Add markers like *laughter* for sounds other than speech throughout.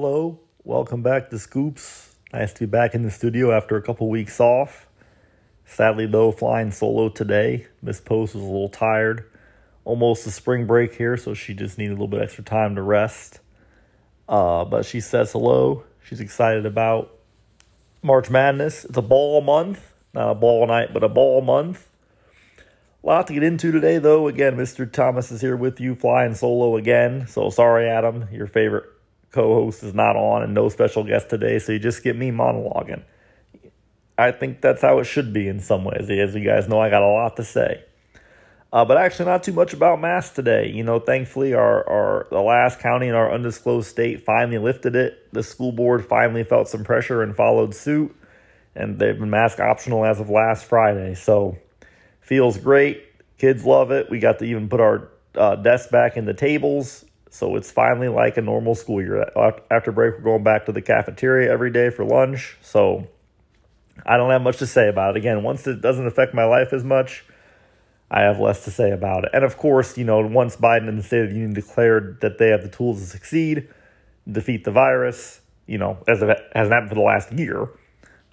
Hello, welcome back to Scoops. Nice to be back in the studio after a couple weeks off. Sadly, though, flying solo today. Miss Post was a little tired. Almost a spring break here, so she just needed a little bit extra time to rest. Uh, but she says hello. She's excited about March Madness. It's a ball month, not a ball night, but a ball month. A lot to get into today, though. Again, Mr. Thomas is here with you, flying solo again. So sorry, Adam, your favorite co-host is not on and no special guest today, so you just get me monologuing. I think that's how it should be in some ways. As you guys know, I got a lot to say. Uh, but actually, not too much about masks today. You know, thankfully, our, our the last county in our undisclosed state finally lifted it. The school board finally felt some pressure and followed suit, and they've been mask optional as of last Friday. So, feels great. Kids love it. We got to even put our uh, desks back in the tables. So it's finally like a normal school year. After break, we're going back to the cafeteria every day for lunch. So I don't have much to say about it. Again, once it doesn't affect my life as much, I have less to say about it. And of course, you know, once Biden and the State of the Union declared that they have the tools to succeed, defeat the virus, you know, as it hasn't happened for the last year,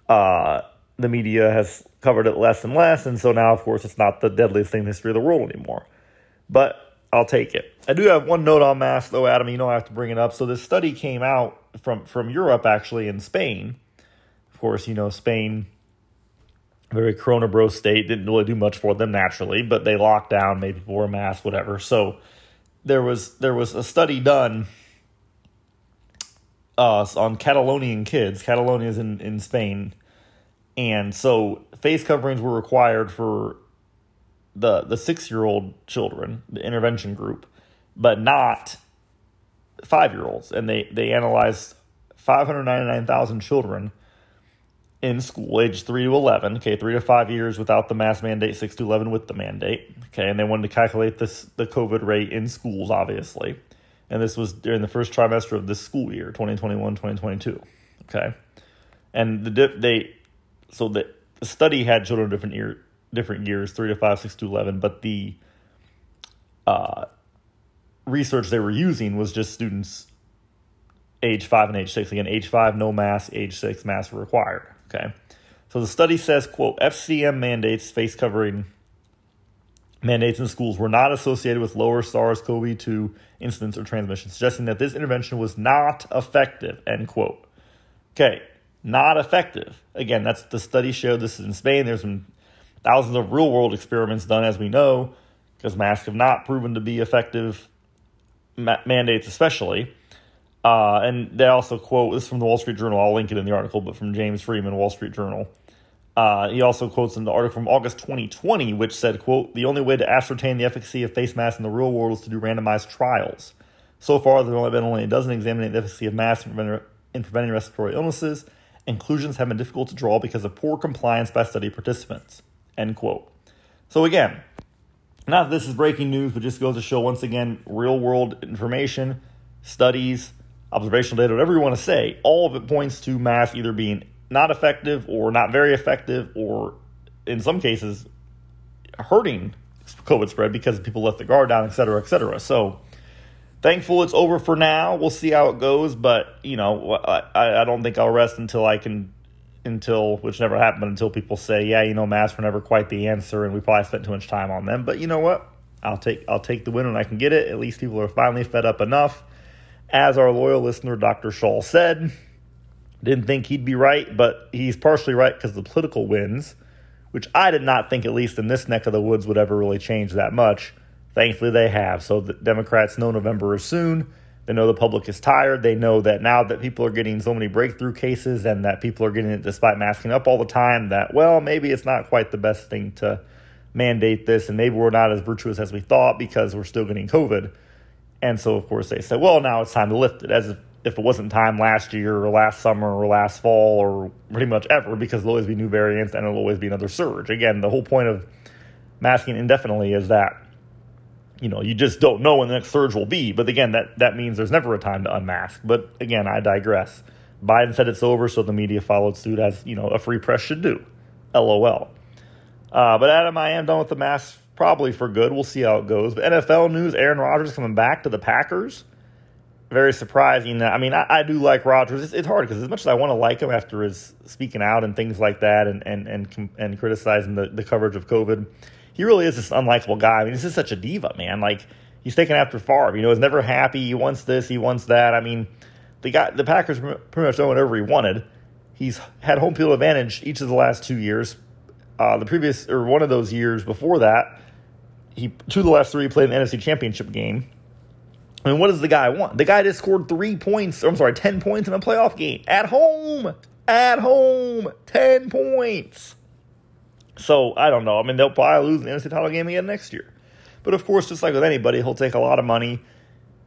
uh, the media has covered it less and less. And so now, of course, it's not the deadliest thing in the history of the world anymore. But I'll take it. I do have one note on masks, though, Adam. You know I have to bring it up. So this study came out from from Europe, actually, in Spain. Of course, you know Spain, very Corona bro state, didn't really do much for them naturally, but they locked down, made people wear masks, whatever. So there was there was a study done uh, on Catalonian kids. Catalonia is in in Spain, and so face coverings were required for the the six year old children, the intervention group, but not five year olds. And they they analyzed five hundred ninety nine thousand children in school, age three to eleven. Okay, three to five years without the mask mandate, six to eleven with the mandate. Okay, and they wanted to calculate this the COVID rate in schools, obviously. And this was during the first trimester of this school year, 2021-2022. Okay. And the they so the, the study had children of different year, different years, three to five, six to 11, but the uh, research they were using was just students age five and age six. Again, age five, no mask, age six, mask required. Okay. So the study says, quote, FCM mandates, face covering mandates in schools were not associated with lower SARS CoV 2 incidence or transmission, suggesting that this intervention was not effective, end quote. Okay, not effective. Again, that's the study showed this is in Spain. There's some thousands of real world experiments done, as we know, because masks have not proven to be effective, ma- mandates especially. Uh, and they also quote this from the Wall Street Journal. I'll link it in the article, but from James Freeman, Wall Street Journal. Uh, he also quotes in the article from August 2020, which said, quote, the only way to ascertain the efficacy of face masks in the real world is to do randomized trials. So far, there have only been only a dozen examining the efficacy of masks in preventing, in preventing respiratory illnesses. Inclusions have been difficult to draw because of poor compliance by study participants. End quote. So again, not that this is breaking news, but just goes to show once again real world information, studies, observational data, whatever you want to say, all of it points to masks either being not effective or not very effective, or in some cases hurting COVID spread because people let the guard down, et cetera, et cetera. So thankful it's over for now. We'll see how it goes, but you know, I, I don't think I'll rest until I can until which never happened until people say, yeah, you know, masks were never quite the answer, and we probably spent too much time on them. But you know what? I'll take I'll take the win when I can get it. At least people are finally fed up enough. As our loyal listener, Dr. Shaw said, didn't think he'd be right, but he's partially right because the political wins, which I did not think, at least in this neck of the woods, would ever really change that much. Thankfully, they have. So the Democrats know November is soon. They know the public is tired. They know that now that people are getting so many breakthrough cases and that people are getting it despite masking up all the time, that, well, maybe it's not quite the best thing to mandate this. And maybe we're not as virtuous as we thought because we're still getting COVID. And so, of course, they said, well, now it's time to lift it, as if, it wasn't time last year or last summer or last fall or pretty much ever, because there'll always be new variants and there'll always be another surge. Again, the whole point of masking indefinitely is that you know, you just don't know when the next surge will be. But again, that, that means there's never a time to unmask. But again, I digress. Biden said it's over, so the media followed suit as, you know, a free press should do. LOL. Uh, but Adam, I am done with the mask probably for good. We'll see how it goes. But NFL news Aaron Rodgers coming back to the Packers. very surprising. I mean, I, I do like Rodgers. It's, it's hard because as much as I want to like him after his speaking out and things like that, and and and and criticizing the, the coverage of COVID, he really is this unlikable guy. I mean, he's just such a diva, man. Like he's taken after Favre. You know, he's never happy. He wants this. He wants that. I mean, the guy, the Packers pretty much done whatever he wanted. He's had home field advantage each of the last two years. Uh, the previous or one of those years before that, he two of the last three played in the NFC Championship game. I mean, what does the guy want? The guy just scored three points. I'm sorry, ten points in a playoff game at home. At home, ten points. So I don't know. I mean, they'll probably lose the NFC title game again next year. But of course, just like with anybody, he'll take a lot of money.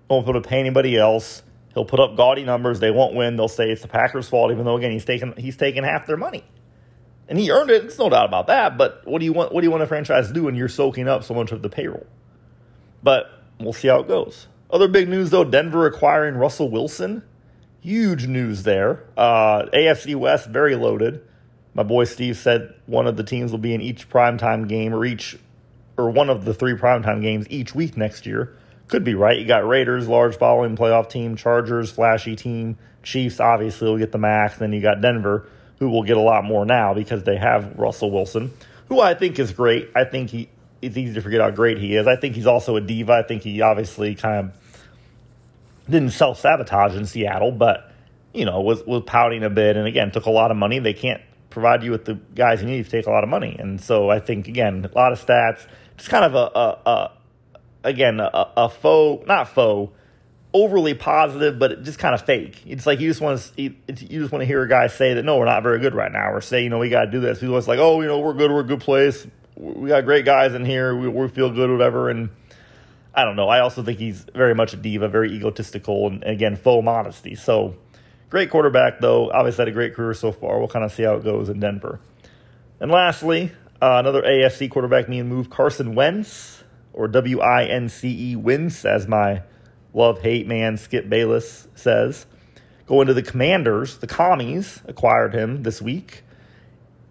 Won't be able to pay anybody else. He'll put up gaudy numbers. They won't win. They'll say it's the Packers' fault, even though again he's taking he's taking half their money, and he earned it. It's no doubt about that. But what do you want? What do you want a franchise to do when you're soaking up so much of the payroll? But we'll see how it goes. Other big news though: Denver acquiring Russell Wilson. Huge news there. Uh, AFC West very loaded. My boy Steve said one of the teams will be in each primetime game or each or one of the three primetime games each week next year. Could be right. You got Raiders, large following playoff team, Chargers, flashy team, Chiefs obviously will get the max. Then you got Denver, who will get a lot more now because they have Russell Wilson, who I think is great. I think he it's easy to forget how great he is. I think he's also a diva. I think he obviously kind of didn't self sabotage in Seattle, but you know was was pouting a bit and again took a lot of money. They can't provide you with the guys you need to take a lot of money. And so I think again, a lot of stats, just kind of a, a, a again a, a, faux, not faux, overly positive, but just kind of fake. It's like you just want to you just want to hear a guy say that no, we're not very good right now, or say you know we got to do this. People was like, oh, you know, we're good, we're a good place, we got great guys in here, we, we feel good, whatever, and. I don't know. I also think he's very much a diva, very egotistical, and again, faux modesty. So, Great quarterback, though. Obviously, had a great career so far. We'll kind of see how it goes in Denver. And lastly, uh, another AFC quarterback being moved, Carson Wentz, or W I N C E Wentz, as my love hate man Skip Bayless says. Going to the Commanders, the Commies acquired him this week.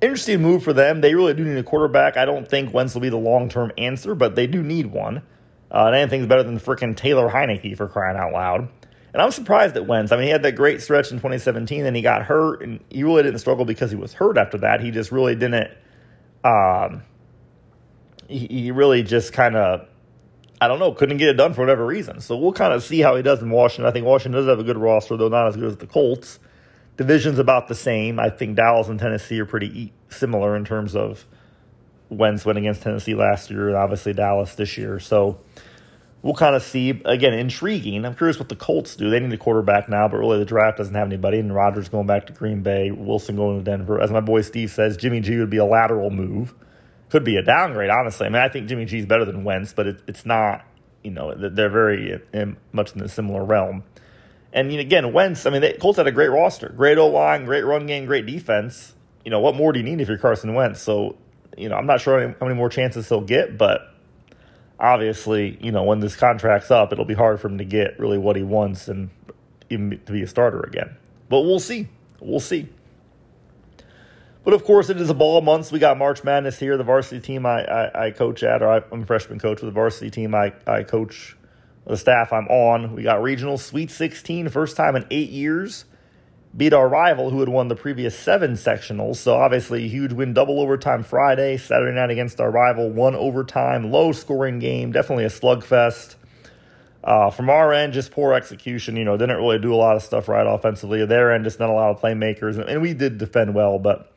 Interesting move for them. They really do need a quarterback. I don't think Wentz will be the long term answer, but they do need one. Uh, and anything's better than freaking Taylor Heinicke for crying out loud. And I'm surprised at Wentz. I mean, he had that great stretch in 2017, and he got hurt, and he really didn't struggle because he was hurt after that. He just really didn't. Um, he, he really just kind of, I don't know, couldn't get it done for whatever reason. So we'll kind of see how he does in Washington. I think Washington does have a good roster, though not as good as the Colts. Division's about the same. I think Dallas and Tennessee are pretty similar in terms of Wentz went against Tennessee last year, and obviously Dallas this year. So we'll kind of see. Again, intriguing. I'm curious what the Colts do. They need a quarterback now, but really the draft doesn't have anybody. And Rodgers going back to Green Bay, Wilson going to Denver. As my boy Steve says, Jimmy G would be a lateral move. Could be a downgrade, honestly. I mean, I think Jimmy G is better than Wentz, but it, it's not. You know, they're very in, much in the similar realm. And you know, again, Wentz. I mean, the Colts had a great roster, great O line, great run game, great defense. You know, what more do you need if you're Carson Wentz? So, you know, I'm not sure how many more chances he'll get, but obviously, you know, when this contract's up, it'll be hard for him to get really what he wants and to be a starter again. But we'll see. We'll see. But of course, it is a ball month. We got March Madness here. The varsity team I, I, I coach at, or I, am a freshman coach with the varsity team I, I coach, the staff I'm on. We got regional Sweet 16, first time in eight years beat our rival who had won the previous seven sectionals. So obviously a huge win, double overtime Friday, Saturday night against our rival, one overtime, low scoring game, definitely a slugfest. Uh, from our end, just poor execution. You know, didn't really do a lot of stuff right offensively. Their end, just not a lot of playmakers, and we did defend well, but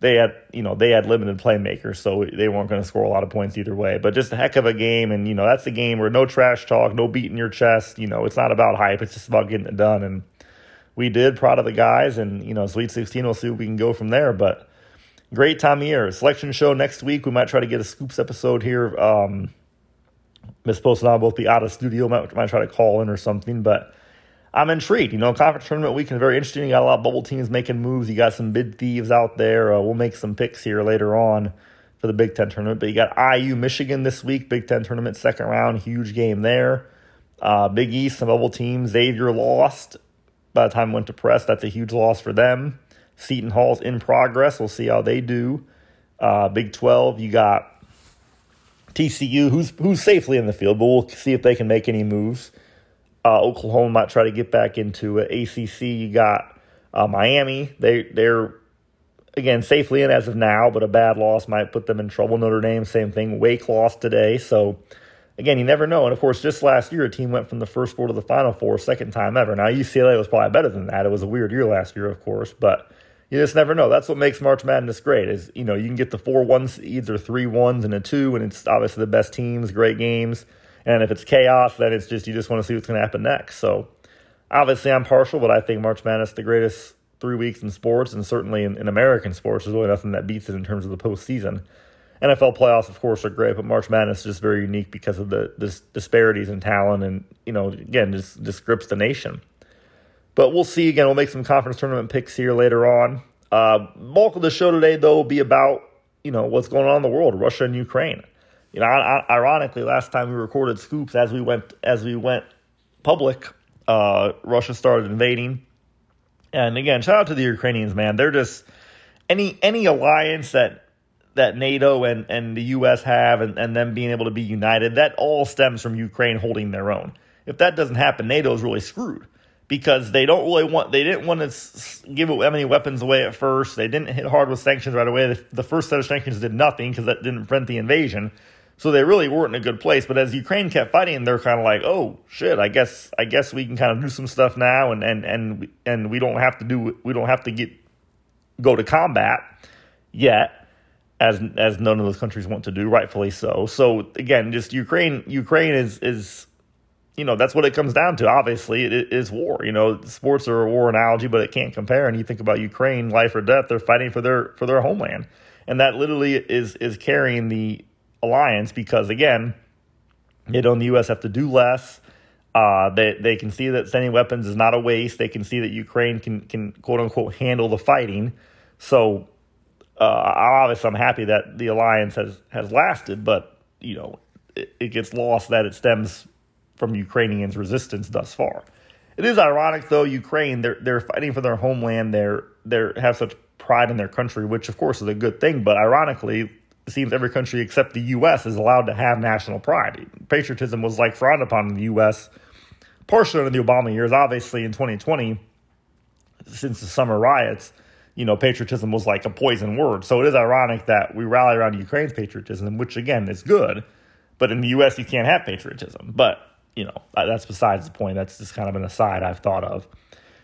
they had, you know, they had limited playmakers, so they weren't going to score a lot of points either way. But just a heck of a game, and you know, that's a game where no trash talk, no beating your chest. You know, it's not about hype; it's just about getting it done. And we did. Proud of the guys, and you know, Sweet 16. We'll see if we can go from there. But great time of year. Selection show next week. We might try to get a scoops episode here. Um, Miss Post and I both be out of studio. Might, might try to call in or something, but. I'm intrigued. You know, conference tournament weekend is very interesting. You got a lot of bubble teams making moves. You got some bid thieves out there. Uh, we'll make some picks here later on for the Big Ten tournament. But you got IU Michigan this week, Big Ten tournament second round, huge game there. Uh, Big East, some bubble teams. Xavier lost by the time went to press. That's a huge loss for them. Seton Hall's in progress. We'll see how they do. Uh, Big 12, you got TCU, who's who's safely in the field, but we'll see if they can make any moves. Uh, Oklahoma might try to get back into it. ACC, you got uh, Miami. They they're again safely in as of now, but a bad loss might put them in trouble. Notre Dame, same thing. Wake lost today, so again, you never know. And of course, just last year, a team went from the first four to the final four, second time ever. Now UCLA was probably better than that. It was a weird year last year, of course, but you just never know. That's what makes March Madness great. Is you know you can get the four one seeds or three ones and a two, and it's obviously the best teams, great games. And if it's chaos, then it's just you just want to see what's going to happen next. So obviously, I'm partial, but I think March Madness the greatest three weeks in sports, and certainly in, in American sports. There's really nothing that beats it in terms of the postseason. NFL playoffs, of course, are great, but March Madness is just very unique because of the, the disparities in talent, and you know, again, just just grips the nation. But we'll see. Again, we'll make some conference tournament picks here later on. Uh, bulk of the show today, though, will be about you know what's going on in the world, Russia and Ukraine. You know, I, I, ironically, last time we recorded scoops as we went as we went public, uh, Russia started invading. And again, shout out to the Ukrainians, man. They're just any any alliance that that NATO and, and the US have and, and them being able to be united, that all stems from Ukraine holding their own. If that doesn't happen, NATO is really screwed because they don't really want they didn't want to give any weapons away at first. They didn't hit hard with sanctions right away. The, the first set of sanctions did nothing because that didn't prevent the invasion. So they really weren't in a good place. But as Ukraine kept fighting, they're kind of like, oh shit, I guess I guess we can kind of do some stuff now, and and and and we don't have to do we don't have to get go to combat yet, as as none of those countries want to do, rightfully so. So again, just Ukraine Ukraine is is you know that's what it comes down to. Obviously, it is war. You know, sports are a war analogy, but it can't compare. And you think about Ukraine, life or death, they're fighting for their for their homeland, and that literally is is carrying the alliance because again, NATO and the U.S. have to do less. Uh, they they can see that sending weapons is not a waste. They can see that Ukraine can can quote unquote handle the fighting. So uh, obviously, I'm happy that the alliance has has lasted, but you know it, it gets lost that it stems from Ukrainians' resistance thus far. It is ironic, though. Ukraine they're they're fighting for their homeland. They're they have such pride in their country, which of course is a good thing. But ironically, it seems every country except the U.S. is allowed to have national pride. Patriotism was like frowned upon in the U.S. partially under the Obama years. Obviously, in 2020, since the summer riots, you know, patriotism was like a poison word. So it is ironic that we rally around Ukraine's patriotism, which again is good. But in the U.S., you can't have patriotism. But you know, that's besides the point. That's just kind of an aside I've thought of.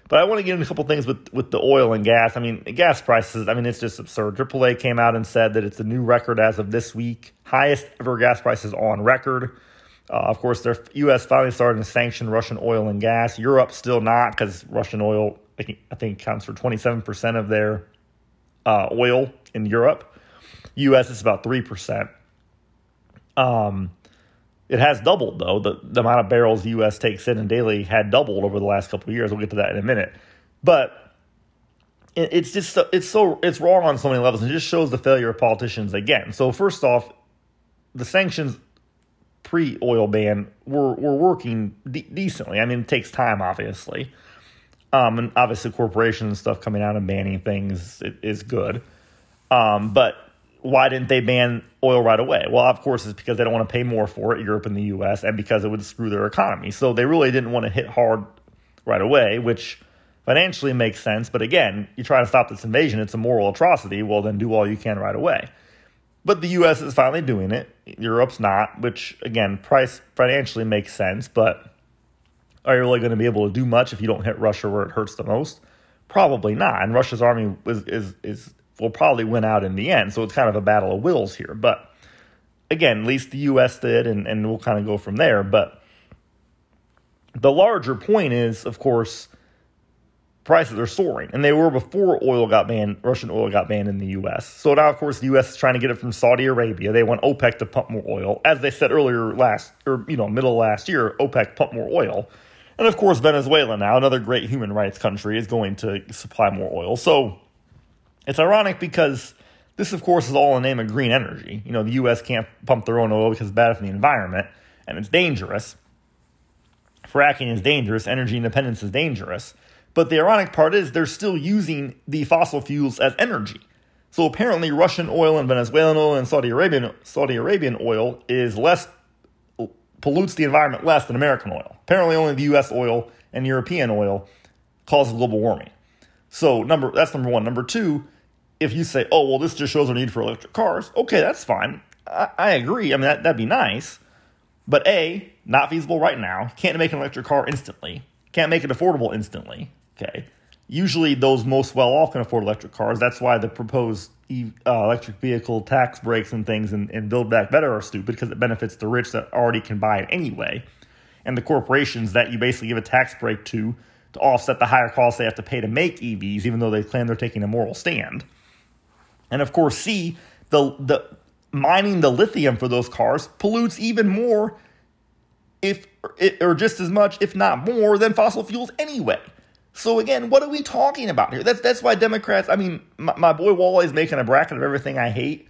But I want to get into a couple things with, with the oil and gas. I mean, gas prices, I mean, it's just absurd. AAA came out and said that it's a new record as of this week, highest ever gas prices on record. Uh, of course, the U.S. finally started to sanction Russian oil and gas. Europe still not because Russian oil, I think, I think, counts for 27% of their uh, oil in Europe. U.S. is about 3%. Um, it has doubled though. The, the amount of barrels the U.S. takes in and daily had doubled over the last couple of years. We'll get to that in a minute, but it, it's just it's so it's wrong on so many levels. It just shows the failure of politicians again. So first off, the sanctions pre-oil ban were were working de- decently. I mean, it takes time, obviously, um, and obviously corporations and stuff coming out and banning things is good. Um, but why didn't they ban oil right away? Well, of course, it's because they don't want to pay more for it, Europe and the US, and because it would screw their economy. So they really didn't want to hit hard right away, which financially makes sense. But again, you try to stop this invasion, it's a moral atrocity. Well, then do all you can right away. But the US is finally doing it. Europe's not, which again, price financially makes sense, but are you really going to be able to do much if you don't hit Russia where it hurts the most? Probably not. And Russia's army is is is will probably win out in the end. So it's kind of a battle of wills here. But again, at least the U.S. did, and, and we'll kind of go from there. But the larger point is, of course, prices are soaring, and they were before oil got banned. Russian oil got banned in the U.S. So now, of course, the U.S. is trying to get it from Saudi Arabia. They want OPEC to pump more oil, as they said earlier last, or you know, middle last year. OPEC pumped more oil, and of course, Venezuela now, another great human rights country, is going to supply more oil. So it's ironic because this, of course, is all in the name of green energy. You know, the U.S. can't pump their own oil because it's bad for the environment and it's dangerous. Fracking is dangerous, energy independence is dangerous. But the ironic part is they're still using the fossil fuels as energy. So apparently, Russian oil and Venezuelan oil and Saudi Arabian Saudi Arabian oil is less pollutes the environment less than American oil. Apparently, only the U.S. oil and European oil causes global warming. So number that's number one. Number two, if you say, oh well, this just shows our need for electric cars, okay, that's fine. I, I agree. I mean that that'd be nice, but a not feasible right now. Can't make an electric car instantly. Can't make it affordable instantly. Okay. Usually, those most well off can afford electric cars. That's why the proposed uh, electric vehicle tax breaks and things and, and Build Back Better are stupid because it benefits the rich that already can buy it anyway, and the corporations that you basically give a tax break to to offset the higher costs they have to pay to make EVs, even though they claim they're taking a moral stand. And of course, C, the the mining the lithium for those cars pollutes even more, if or just as much, if not more, than fossil fuels anyway. So again, what are we talking about here? That's that's why Democrats. I mean, my, my boy Wally is making a bracket of everything I hate,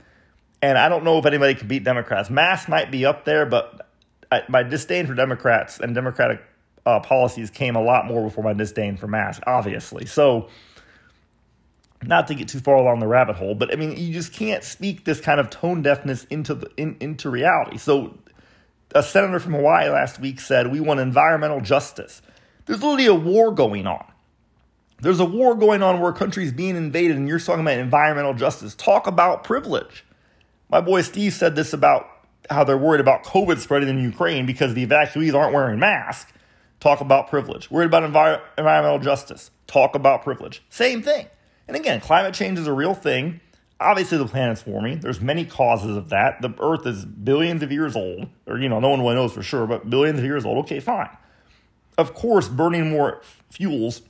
and I don't know if anybody can beat Democrats. Mass might be up there, but I, my disdain for Democrats and Democratic uh, policies came a lot more before my disdain for Mass, obviously. So, not to get too far along the rabbit hole, but I mean, you just can't speak this kind of tone deafness into the in, into reality. So, a senator from Hawaii last week said, "We want environmental justice." There's literally a war going on. There's a war going on where a country's being invaded, and you're talking about environmental justice. Talk about privilege. My boy Steve said this about how they're worried about COVID spreading in Ukraine because the evacuees aren't wearing masks. Talk about privilege. Worried about envir- environmental justice. Talk about privilege. Same thing. And again, climate change is a real thing. Obviously, the planet's warming. There's many causes of that. The Earth is billions of years old, or you know, no one really knows for sure, but billions of years old. Okay, fine. Of course, burning more fuels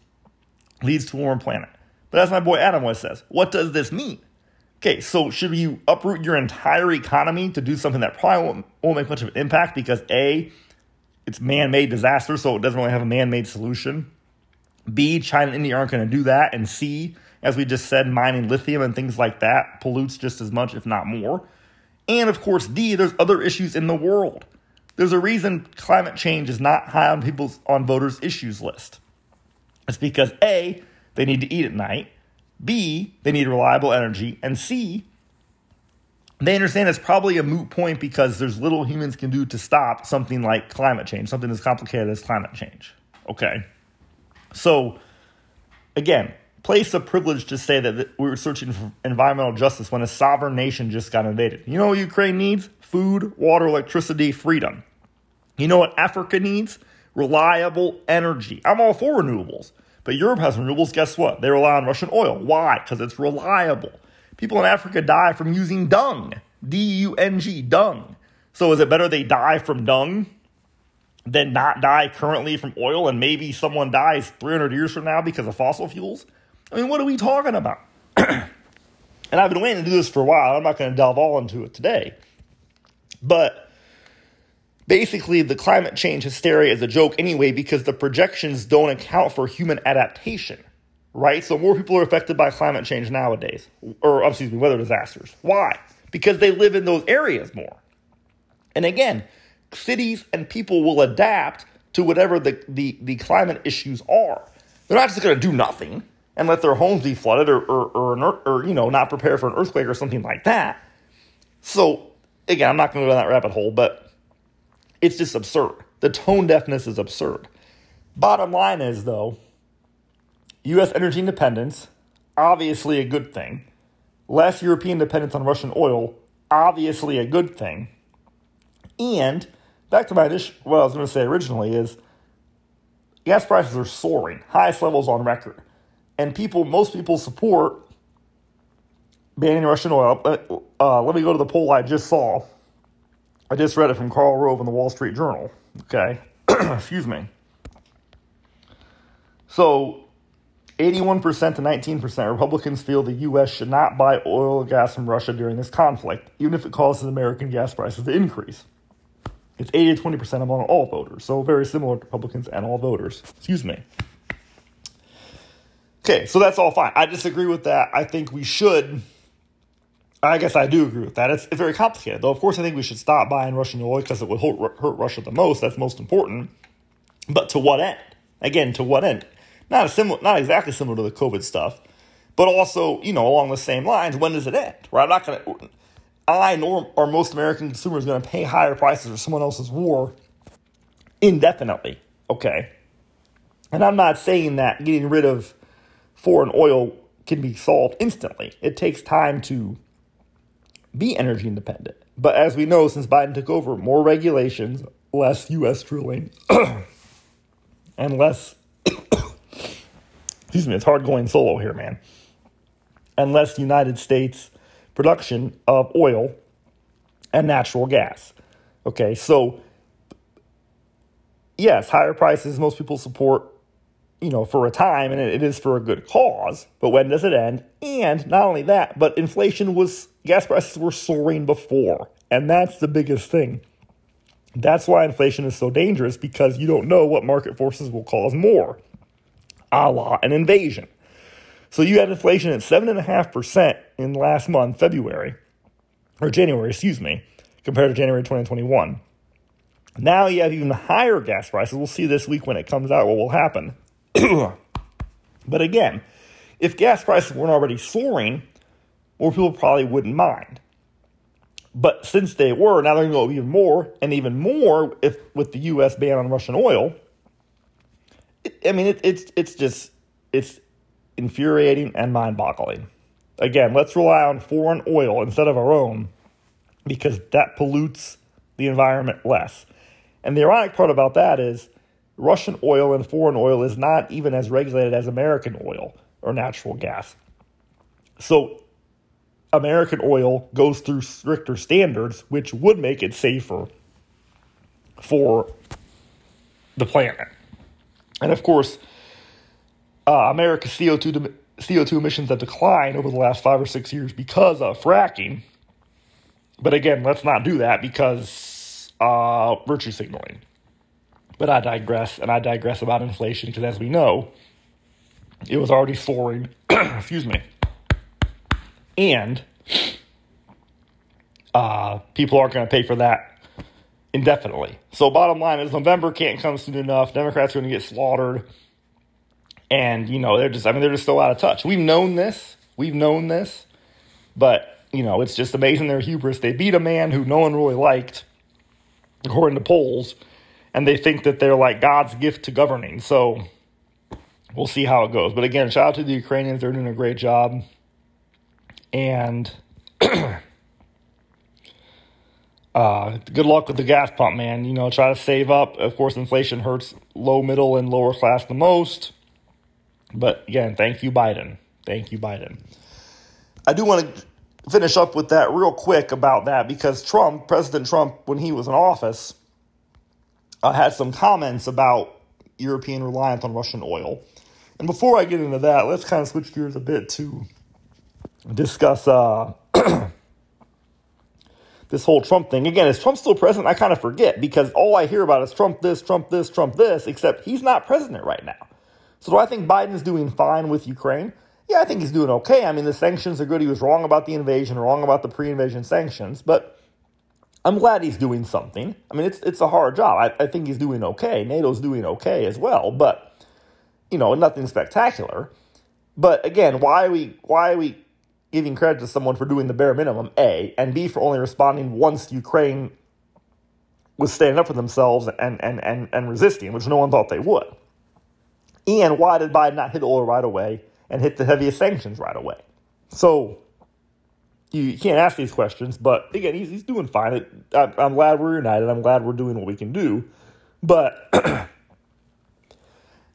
leads to a warm planet. But as my boy Adam West says, what does this mean? Okay, so should you uproot your entire economy to do something that probably won't, won't make much of an impact because A, it's man made disaster, so it doesn't really have a man made solution. B, China and India aren't going to do that. And C, as we just said, mining lithium and things like that pollutes just as much, if not more. And of course, D, there's other issues in the world. There's a reason climate change is not high on people's on voters' issues list. It's because A, they need to eat at night, B, they need reliable energy, and C, they understand it's probably a moot point because there's little humans can do to stop something like climate change, something as complicated as climate change. Okay. So, again, place of privilege to say that we were searching for environmental justice when a sovereign nation just got invaded. You know what Ukraine needs? Food, water, electricity, freedom. You know what Africa needs? Reliable energy. I'm all for renewables, but Europe has renewables. Guess what? They rely on Russian oil. Why? Because it's reliable. People in Africa die from using dung. D U N G, dung. So is it better they die from dung than not die currently from oil and maybe someone dies 300 years from now because of fossil fuels? I mean, what are we talking about? *clears throat* and I've been waiting to do this for a while. I'm not going to delve all into it today. But basically the climate change hysteria is a joke anyway because the projections don't account for human adaptation right? So more people are affected by climate change nowadays or excuse me weather disasters. Why? Because they live in those areas more. And again cities and people will adapt to whatever the, the, the climate issues are. They're not just going to do nothing and let their homes be flooded or, or, or, or, you know not prepare for an earthquake or something like that. So again i'm not going to go down that rabbit hole but it's just absurd. The tone deafness is absurd. Bottom line is, though, U.S. energy independence, obviously a good thing. Less European dependence on Russian oil, obviously a good thing. And back to my initial, what I was going to say originally is gas prices are soaring, highest levels on record. And people, most people support banning Russian oil. Uh, let me go to the poll I just saw. I just read it from Karl Rove in the Wall Street Journal. Okay. *clears throat* Excuse me. So, 81% to 19% Republicans feel the U.S. should not buy oil or gas from Russia during this conflict, even if it causes American gas prices to increase. It's 80 to 20% among all voters, so very similar to Republicans and all voters. Excuse me. Okay, so that's all fine. I disagree with that. I think we should I guess I do agree with that. It's, it's very complicated, though. Of course, I think we should stop buying Russian oil because it would hurt, hurt Russia the most. That's most important. But to what end? Again, to what end? Not a similar, not exactly similar to the COVID stuff, but also, you know, along the same lines. When does it end? Right? I'm not to. I nor are most American consumers going to pay higher prices for someone else's war indefinitely. Okay. And I'm not saying that getting rid of foreign oil can be solved instantly. It takes time to be energy independent. But as we know, since Biden took over, more regulations, less U.S. drilling, *coughs* and less. *coughs* excuse me, it's hard going solo here, man. And less United States production of oil and natural gas. Okay, so yes, higher prices, most people support, you know, for a time, and it is for a good cause. But when does it end? And not only that, but inflation was, gas prices were soaring before. And that's the biggest thing. That's why inflation is so dangerous because you don't know what market forces will cause more, a la an invasion. So you had inflation at 7.5% in last month, February, or January, excuse me, compared to January 2021. Now you have even higher gas prices. We'll see this week when it comes out what will happen. *clears throat* but again, if gas prices weren't already soaring, more people probably wouldn't mind. But since they were, now they're going to go even more, and even more if with the U.S. ban on Russian oil. It, I mean, it, it's it's just it's infuriating and mind-boggling. Again, let's rely on foreign oil instead of our own, because that pollutes the environment less. And the ironic part about that is Russian oil and foreign oil is not even as regulated as American oil or natural gas. So American oil goes through stricter standards, which would make it safer for the planet. And of course, uh, America's CO2 CO2 emissions have declined over the last five or six years because of fracking. But again, let's not do that because uh, virtue signaling. But I digress, and I digress about inflation because, as we know, it was already soaring. *clears throat* excuse me. And uh, people aren't going to pay for that indefinitely. So, bottom line is November can't come soon enough. Democrats are going to get slaughtered. And, you know, they're just, I mean, they're just still out of touch. We've known this. We've known this. But, you know, it's just amazing their hubris. They beat a man who no one really liked according to polls, and they think that they're like God's gift to governing. So we'll see how it goes. But again, shout out to the Ukrainians; they're doing a great job, and. *clears throat* Uh, good luck with the gas pump, man. You know, try to save up. Of course, inflation hurts low, middle, and lower class the most. But again, thank you, Biden. Thank you, Biden. I do want to finish up with that real quick about that because Trump, President Trump, when he was in office, uh, had some comments about European reliance on Russian oil. And before I get into that, let's kind of switch gears a bit to discuss uh, *clears throat* this whole Trump thing. Again, is Trump still president? I kind of forget because all I hear about is Trump this, Trump this, Trump this, except he's not president right now. So do I think Biden's doing fine with Ukraine? yeah, I think he's doing okay. I mean, the sanctions are good. He was wrong about the invasion, wrong about the pre-invasion sanctions, but I'm glad he's doing something. I mean, it's it's a hard job. I, I think he's doing okay. NATO's doing okay as well, but you know, nothing spectacular. But again, why we why are we giving credit to someone for doing the bare minimum? A and B for only responding once Ukraine was standing up for themselves and and and, and resisting, which no one thought they would. And why did Biden not hit oil right away? and hit the heaviest sanctions right away. So you can't ask these questions, but again, he's, he's doing fine. I'm glad we're united. I'm glad we're doing what we can do, but *clears throat*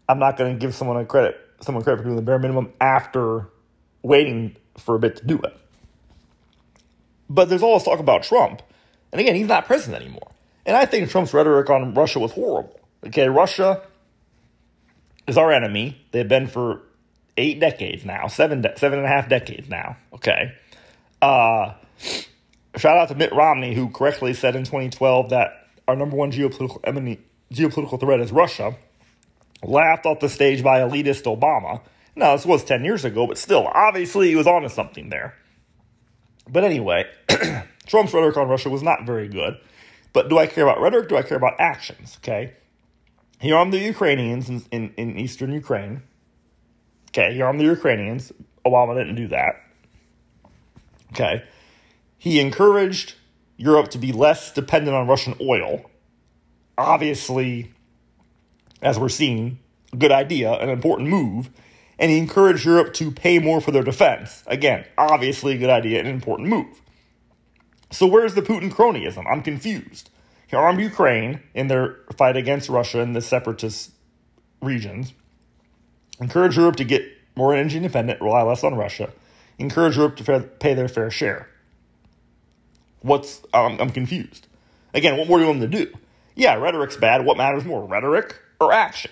I'm not going to give someone a credit, someone credit for doing the bare minimum after waiting for a bit to do it. But there's all this talk about Trump, and again, he's not president anymore. And I think Trump's rhetoric on Russia was horrible. Okay, Russia is our enemy. They've been for eight decades now, seven de- seven and a half decades now. Okay. Uh, shout out to Mitt Romney, who correctly said in 2012 that our number one geopolitical geopolitical threat is Russia. Laughed off the stage by elitist Obama. Now, this was 10 years ago, but still, obviously, he was onto something there. But anyway, *clears throat* Trump's rhetoric on Russia was not very good. But do I care about rhetoric? Do I care about actions? Okay. He armed the Ukrainians in, in, in eastern Ukraine. Okay, he armed the Ukrainians. Obama didn't do that. Okay. He encouraged Europe to be less dependent on Russian oil. Obviously, as we're seeing, a good idea, an important move, and he encouraged Europe to pay more for their defense. Again, obviously a good idea, an important move. So where's the Putin cronyism? I'm confused. He armed Ukraine in their fight against Russia in the separatist regions, encouraged Europe to get more energy independent, rely less on Russia, encourage Europe to pay their fair share. What's um, I'm confused. Again, what more do you want them to do? Yeah, rhetoric's bad. What matters more, rhetoric or action?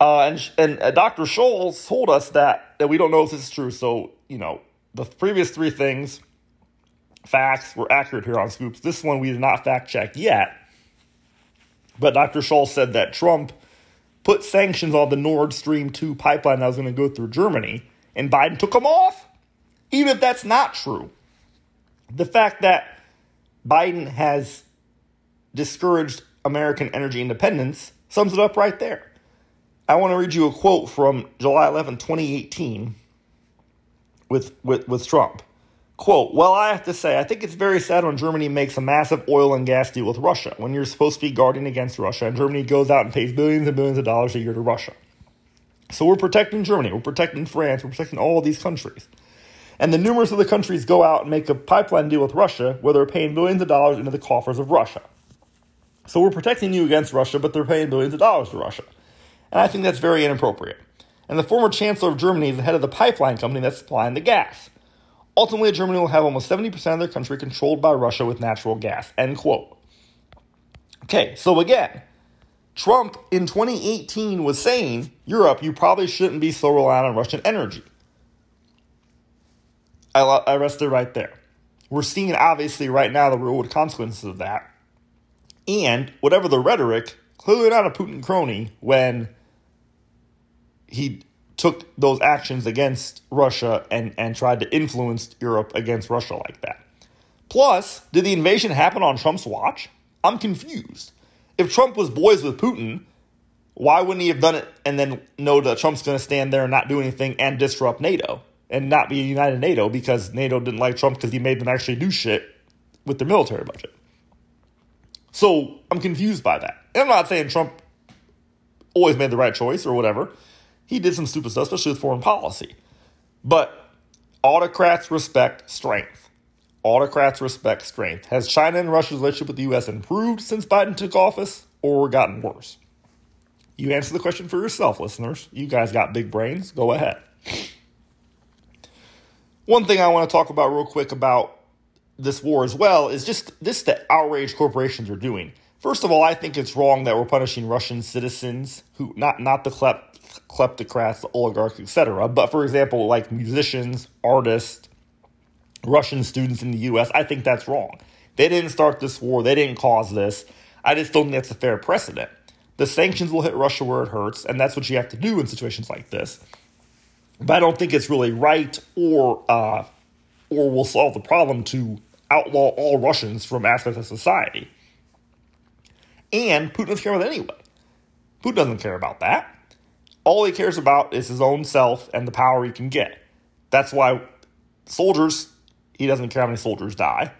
Uh, and and uh, Dr. Scholes told us that that we don't know if this is true. So you know, the previous three things, facts, were accurate here on Scoops. This one we did not fact check yet. But Dr. Scholes said that Trump put sanctions on the Nord Stream 2 pipeline that was going to go through Germany, and Biden took them off. Even if that's not true, the fact that Biden has discouraged American energy independence sums it up right there. I want to read you a quote from July 11, 2018, with, with, with Trump. Quote, well, I have to say, I think it's very sad when Germany makes a massive oil and gas deal with Russia, when you're supposed to be guarding against Russia, and Germany goes out and pays billions and billions of dollars a year to Russia. So we're protecting Germany, we're protecting France, we're protecting all these countries. And the numerous other countries go out and make a pipeline deal with Russia where they're paying billions of dollars into the coffers of Russia. So we're protecting you against Russia, but they're paying billions of dollars to Russia. And I think that's very inappropriate. And the former chancellor of Germany is the head of the pipeline company that's supplying the gas. Ultimately, Germany will have almost 70% of their country controlled by Russia with natural gas. End quote. Okay, so again, Trump in 2018 was saying, Europe, you probably shouldn't be so reliant on Russian energy. I, I rested right there. We're seeing, obviously, right now the real consequences of that. And whatever the rhetoric, clearly not a Putin crony when he took those actions against Russia and, and tried to influence Europe against Russia like that. Plus, did the invasion happen on Trump's watch? I'm confused. If Trump was boys with Putin, why wouldn't he have done it and then know that Trump's going to stand there and not do anything and disrupt NATO and not be a united NATO because NATO didn't like Trump because he made them actually do shit with their military budget? So I'm confused by that. And I'm not saying Trump always made the right choice or whatever he did some stupid stuff, especially with foreign policy. But autocrats respect strength. Autocrats respect strength. Has China and Russia's relationship with the U.S. improved since Biden took office or gotten worse? You answer the question for yourself, listeners. You guys got big brains. Go ahead. One thing I want to talk about real quick about this war as well is just this that outrage corporations are doing. First of all, I think it's wrong that we're punishing Russian citizens who not not the kleptocrats, oligarchs, etc. But for example, like musicians, artists, Russian students in the U.S., I think that's wrong. They didn't start this war. They didn't cause this. I just don't think that's a fair precedent. The sanctions will hit Russia where it hurts, and that's what you have to do in situations like this. But I don't think it's really right or uh, or will solve the problem to outlaw all Russians from aspects of society. And Putin doesn't care about that anyway. Putin doesn't care about that. All he cares about is his own self and the power he can get. That's why soldiers, he doesn't care how many soldiers die.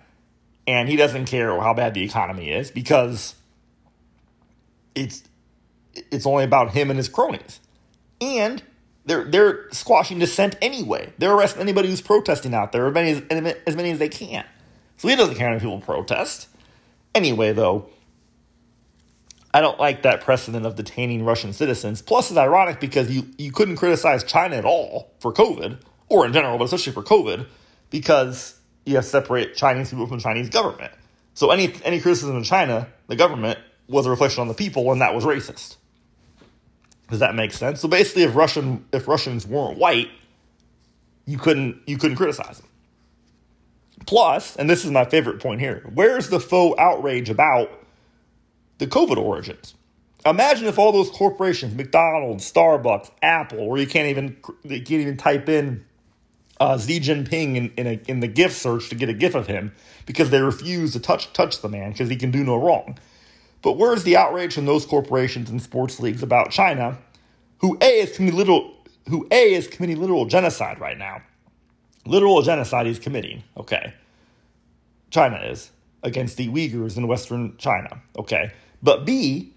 And he doesn't care how bad the economy is because it's it's only about him and his cronies. And they're they're squashing dissent anyway. They're arresting anybody who's protesting out there, as many as, as many as they can. So he doesn't care if people protest. Anyway, though, I don't like that precedent of detaining Russian citizens. Plus, it's ironic because you, you couldn't criticize China at all for COVID, or in general, but especially for COVID, because you have to separate Chinese people from the Chinese government. So any any criticism of China, the government, was a reflection on the people, and that was racist. Does that make sense? So basically, if Russian if Russians weren't white, you couldn't you couldn't criticize them. Plus, and this is my favorite point here, where's the faux outrage about the COVID origins. Imagine if all those corporations, McDonald's, Starbucks, Apple, where you can't even you can't even type in uh, Xi Jinping in in, a, in the gift search to get a gift of him because they refuse to touch touch the man because he can do no wrong. But where's the outrage from those corporations and sports leagues about China, who a is committing literal who a is committing literal genocide right now? Literal genocide he's committing. Okay, China is against the Uyghurs in Western China. Okay, but B,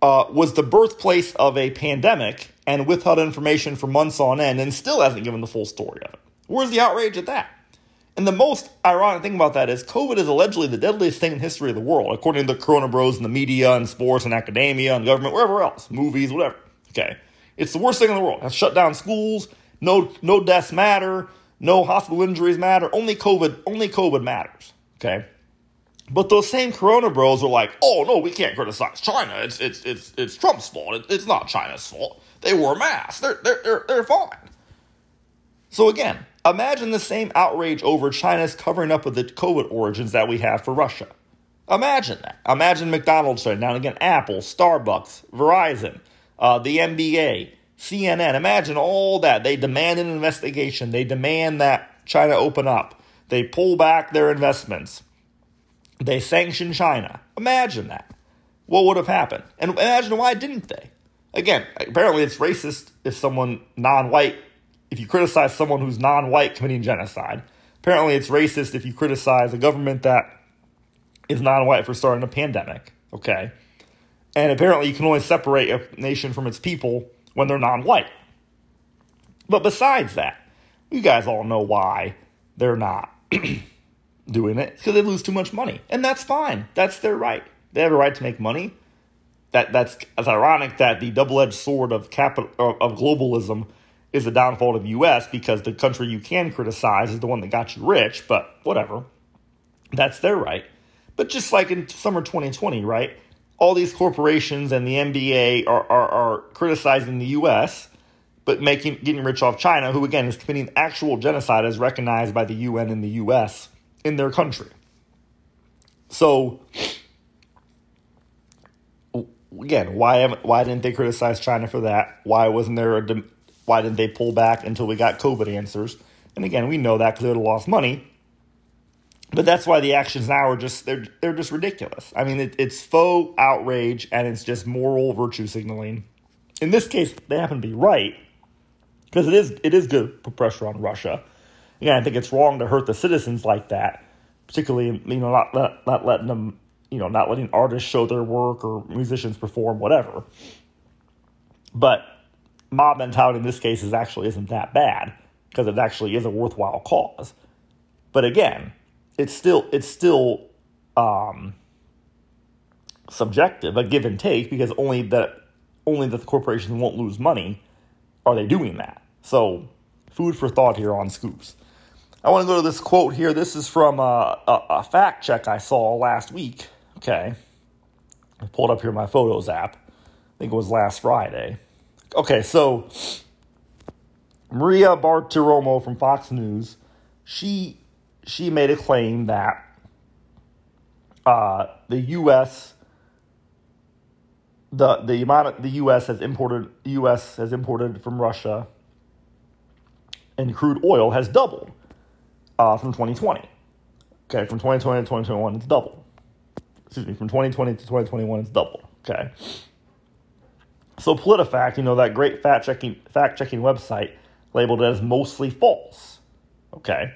uh, was the birthplace of a pandemic and withheld information for months on end and still hasn't given the full story of it. Where's the outrage at that? And the most ironic thing about that is COVID is allegedly the deadliest thing in history of the world, according to the Corona Bros and the media and sports and academia and government, wherever else, movies, whatever. Okay, it's the worst thing in the world. It's shut down schools. No, no deaths matter. No hospital injuries matter. Only COVID, only COVID matters. Okay. But those same Corona bros are like, oh no, we can't criticize China. It's it's it's it's Trump's fault. It, it's not China's fault. They wore masks. They're they're they're, they're fine. So again, imagine the same outrage over China's covering up of the COVID origins that we have for Russia. Imagine that. Imagine McDonald's shutting down again. Apple, Starbucks, Verizon, uh, the NBA, CNN. Imagine all that. They demand an investigation. They demand that China open up. They pull back their investments. They sanction China. Imagine that. What would have happened? And imagine why didn't they? Again, apparently it's racist if someone non white, if you criticize someone who's non white committing genocide. Apparently it's racist if you criticize a government that is non white for starting a pandemic. Okay. And apparently you can only separate a nation from its people when they're non white. But besides that, you guys all know why they're not *clears throat* doing it because they lose too much money, and that's fine. That's their right. They have a right to make money. That that's it's ironic that the double-edged sword of capital of globalism is the downfall of the U.S. because the country you can criticize is the one that got you rich. But whatever, that's their right. But just like in summer 2020, right? All these corporations and the NBA are, are, are criticizing the U.S but making getting rich off China, who again is committing actual genocide as recognized by the UN and the US in their country. So again, why why didn't they criticize China for that? Why wasn't there a why didn't they pull back until we got COVID answers? And again, we know that because they would have lost money. But that's why the actions now are just they're they're just ridiculous. I mean, it, it's faux outrage and it's just moral virtue signaling. In this case, they happen to be right because it is it is good to put pressure on Russia. Again, I think it's wrong to hurt the citizens like that, particularly you know not not, letting them you know not letting artists show their work or musicians perform whatever. But mob mentality in this case is actually isn't that bad because it actually is a worthwhile cause. But again, it's still it's still um, subjective, a give and take because only that only that the corporations won't lose money are they doing that. So, food for thought here on Scoops. I want to go to this quote here. This is from a, uh, a, a fact check I saw last week. Okay. I pulled up here my Photos app. I think it was last Friday. Okay, so Maria Bartiromo from Fox News, she she made a claim that uh, the U.S. the the amount of, the U.S. has imported U.S. has imported from Russia and crude oil has doubled uh, from 2020. Okay, from 2020 to 2021, it's double. Excuse me, from 2020 to 2021, it's double. Okay. So PolitiFact, you know, that great fact checking fact checking website labeled as mostly false. Okay.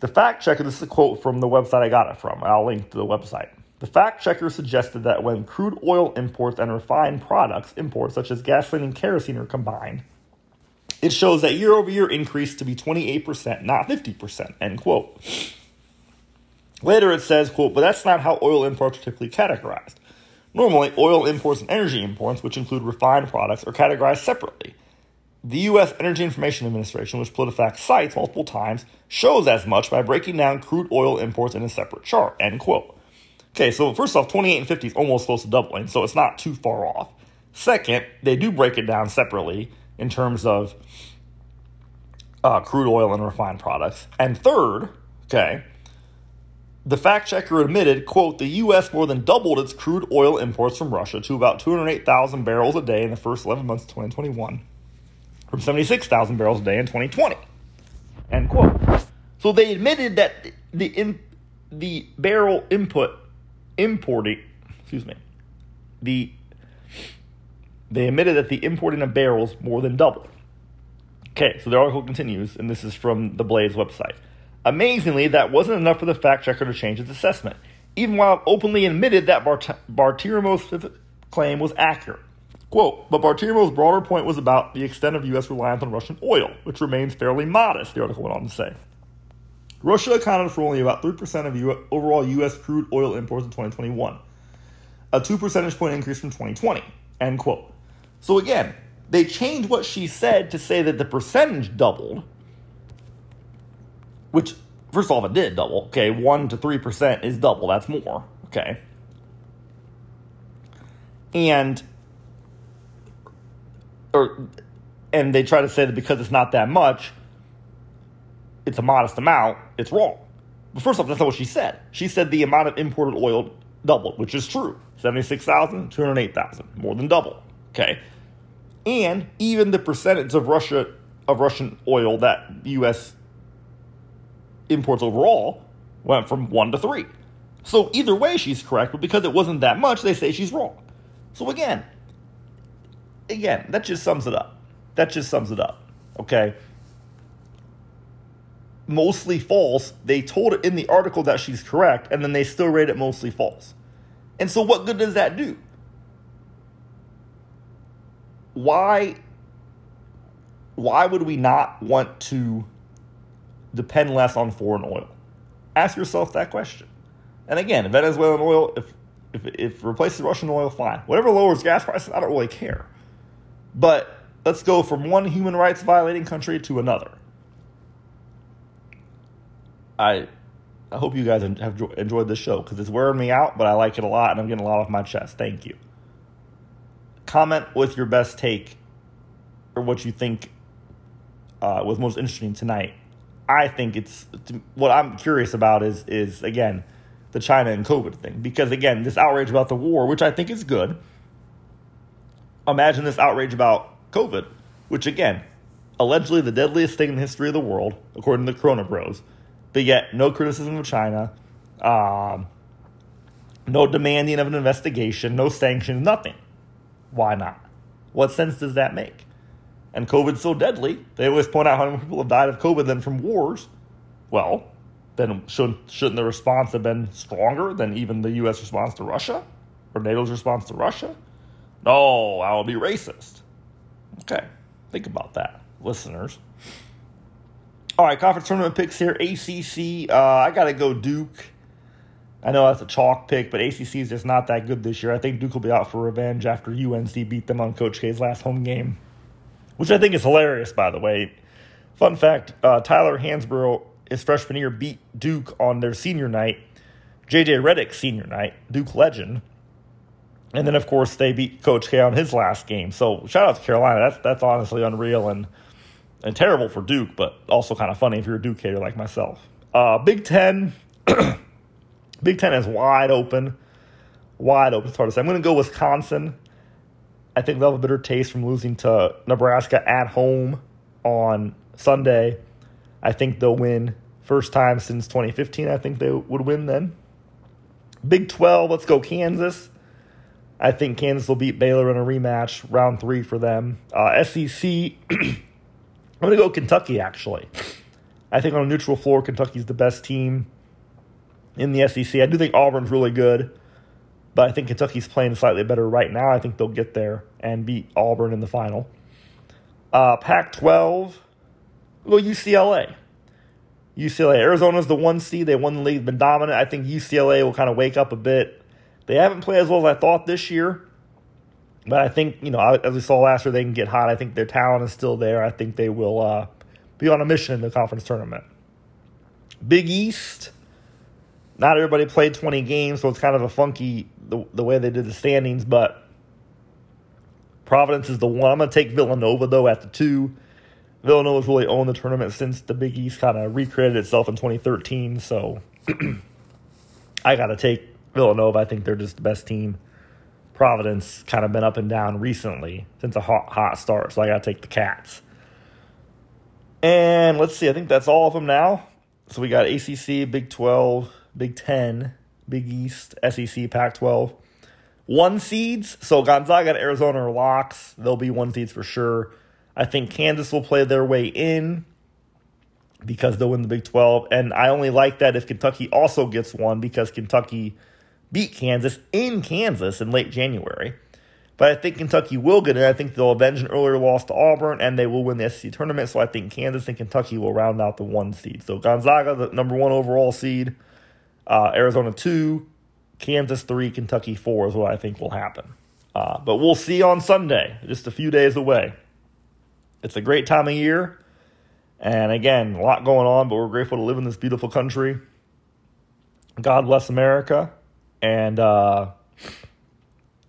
The fact checker, this is a quote from the website I got it from. I'll link to the website. The fact checker suggested that when crude oil imports and refined products imports, such as gasoline and kerosene, are combined, it shows that year over year increase to be 28%, not 50%, end quote. Later it says, quote, but that's not how oil imports are typically categorized. Normally, oil imports and energy imports, which include refined products, are categorized separately. The U.S. Energy Information Administration, which PolitiFact cites multiple times, shows as much by breaking down crude oil imports in a separate chart, end quote. Okay, so first off, 28 and 50 is almost close to doubling, so it's not too far off. Second, they do break it down separately in terms of uh, crude oil and refined products. And third, okay, the fact checker admitted, quote, the U.S. more than doubled its crude oil imports from Russia to about 208,000 barrels a day in the first 11 months of 2021 from 76,000 barrels a day in 2020, end quote. So they admitted that the, in, the barrel input importing, excuse me, the they admitted that the importing of barrels more than doubled. Okay, so the article continues, and this is from the Blaze website. Amazingly, that wasn't enough for the fact checker to change its assessment, even while openly admitted that Bart- Bartiromo's claim was accurate. Quote, but Bartiromo's broader point was about the extent of U.S. reliance on Russian oil, which remains fairly modest, the article went on to say. Russia accounted for only about 3% of overall U.S. crude oil imports in 2021, a 2 percentage point increase from 2020, end quote. So again, they changed what she said to say that the percentage doubled, which, first of all, it did double. Okay, 1 to 3% is double, that's more. Okay. And or and they try to say that because it's not that much, it's a modest amount, it's wrong. But first off, that's not what she said. She said the amount of imported oil doubled, which is true. 76,000, 208,000, more than double. Okay. And even the percentage of Russia of Russian oil that the US imports overall went from 1 to 3. So either way she's correct, but because it wasn't that much, they say she's wrong. So again, again, that just sums it up. That just sums it up. Okay. Mostly false. They told it in the article that she's correct, and then they still rate it mostly false. And so, what good does that do? Why? Why would we not want to depend less on foreign oil? Ask yourself that question. And again, Venezuelan oil, if if if replaces Russian oil, fine. Whatever lowers gas prices, I don't really care. But let's go from one human rights violating country to another. I I hope you guys have enjoyed this show because it's wearing me out, but I like it a lot and I'm getting a lot off my chest. Thank you. Comment with your best take or what you think uh, was most interesting tonight. I think it's what I'm curious about is is again the China and COVID thing because again this outrage about the war, which I think is good imagine this outrage about COVID, which again, allegedly the deadliest thing in the history of the world, according to the Corona Bros. But yet, no criticism of China, um, no demanding of an investigation, no sanctions, nothing. Why not? What sense does that make? And COVID's so deadly, they always point out how many people have died of COVID than from wars. Well, then shouldn't, shouldn't the response have been stronger than even the U.S. response to Russia or NATO's response to Russia? No, I will be racist. Okay, think about that, listeners. All right, conference tournament picks here. ACC, uh, I got to go Duke. I know that's a chalk pick, but ACC is just not that good this year. I think Duke will be out for revenge after UNC beat them on Coach K's last home game, which I think is hilarious, by the way. Fun fact uh, Tyler Hansbrough, his freshman year, beat Duke on their senior night. JJ Redick's senior night, Duke legend. And then, of course, they beat Coach K on his last game. So shout out to Carolina. That's that's honestly unreal and and terrible for Duke, but also kind of funny if you're a Duke hater like myself. Uh, Big Ten, *clears throat* Big Ten is wide open, wide open. It's hard to say. I'm going to go Wisconsin. I think they'll have a bitter taste from losing to Nebraska at home on Sunday. I think they'll win first time since 2015. I think they would win then. Big 12, let's go Kansas. I think Kansas will beat Baylor in a rematch, round three for them. Uh, SEC, *clears throat* I'm going to go Kentucky, actually. I think on a neutral floor, Kentucky's the best team in the SEC. I do think Auburn's really good, but I think Kentucky's playing slightly better right now. I think they'll get there and beat Auburn in the final. Uh, Pac 12, well, UCLA. UCLA. Arizona's the one seed. They won the league, they've been dominant. I think UCLA will kind of wake up a bit they haven't played as well as I thought this year, but I think you know as we saw last year, they can get hot. I think their talent is still there. I think they will uh, be on a mission in the conference tournament. Big East. Not everybody played 20 games, so it's kind of a funky the, the way they did the standings, but Providence is the one. I'm going to take Villanova, though, at the two. Villanova's really owned the tournament since the Big East kind of recreated itself in 2013, so *clears throat* I got to take Villanova, I think they're just the best team. Providence kind of been up and down recently since a hot, hot start, so I got to take the Cats. And let's see, I think that's all of them now. So we got ACC, Big 12, Big 10, Big East, SEC, Pac 12. One seeds, so Gonzaga and Arizona are locks. They'll be one seeds for sure. I think Kansas will play their way in because they'll win the Big 12. And I only like that if Kentucky also gets one because Kentucky beat Kansas in Kansas in late January. But I think Kentucky will get it. I think they'll avenge an earlier loss to Auburn, and they will win the SEC tournament. So I think Kansas and Kentucky will round out the one seed. So Gonzaga, the number one overall seed, uh, Arizona two, Kansas three, Kentucky four is what I think will happen. Uh, but we'll see on Sunday, just a few days away. It's a great time of year. And again, a lot going on, but we're grateful to live in this beautiful country. God bless America. And uh,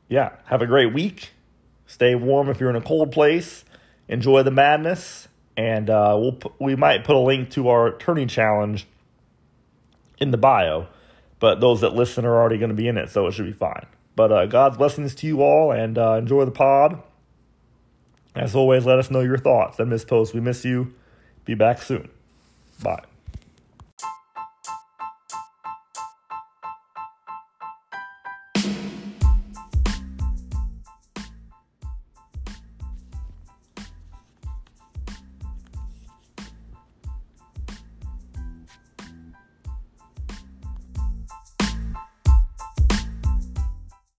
yeah, have a great week. Stay warm if you're in a cold place. Enjoy the madness. And uh, we'll we might put a link to our tourney challenge in the bio. But those that listen are already going to be in it, so it should be fine. But uh, God's blessings to you all and uh, enjoy the pod. As always, let us know your thoughts. And Miss Post, we miss you. Be back soon. Bye.